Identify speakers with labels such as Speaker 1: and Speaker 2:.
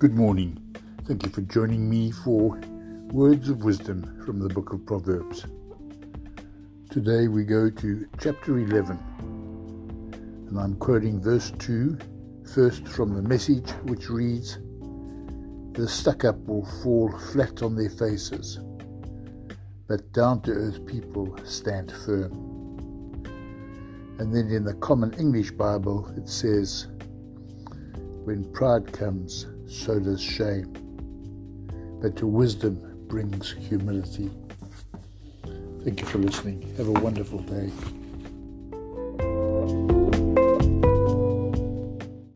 Speaker 1: Good morning. Thank you for joining me for Words of Wisdom from the Book of Proverbs. Today we go to chapter 11, and I'm quoting verse 2, first from the message, which reads The stuck up will fall flat on their faces, but down to earth people stand firm. And then in the Common English Bible it says, When pride comes, so does shame. But to wisdom brings humility. Thank you for listening. Have a wonderful day.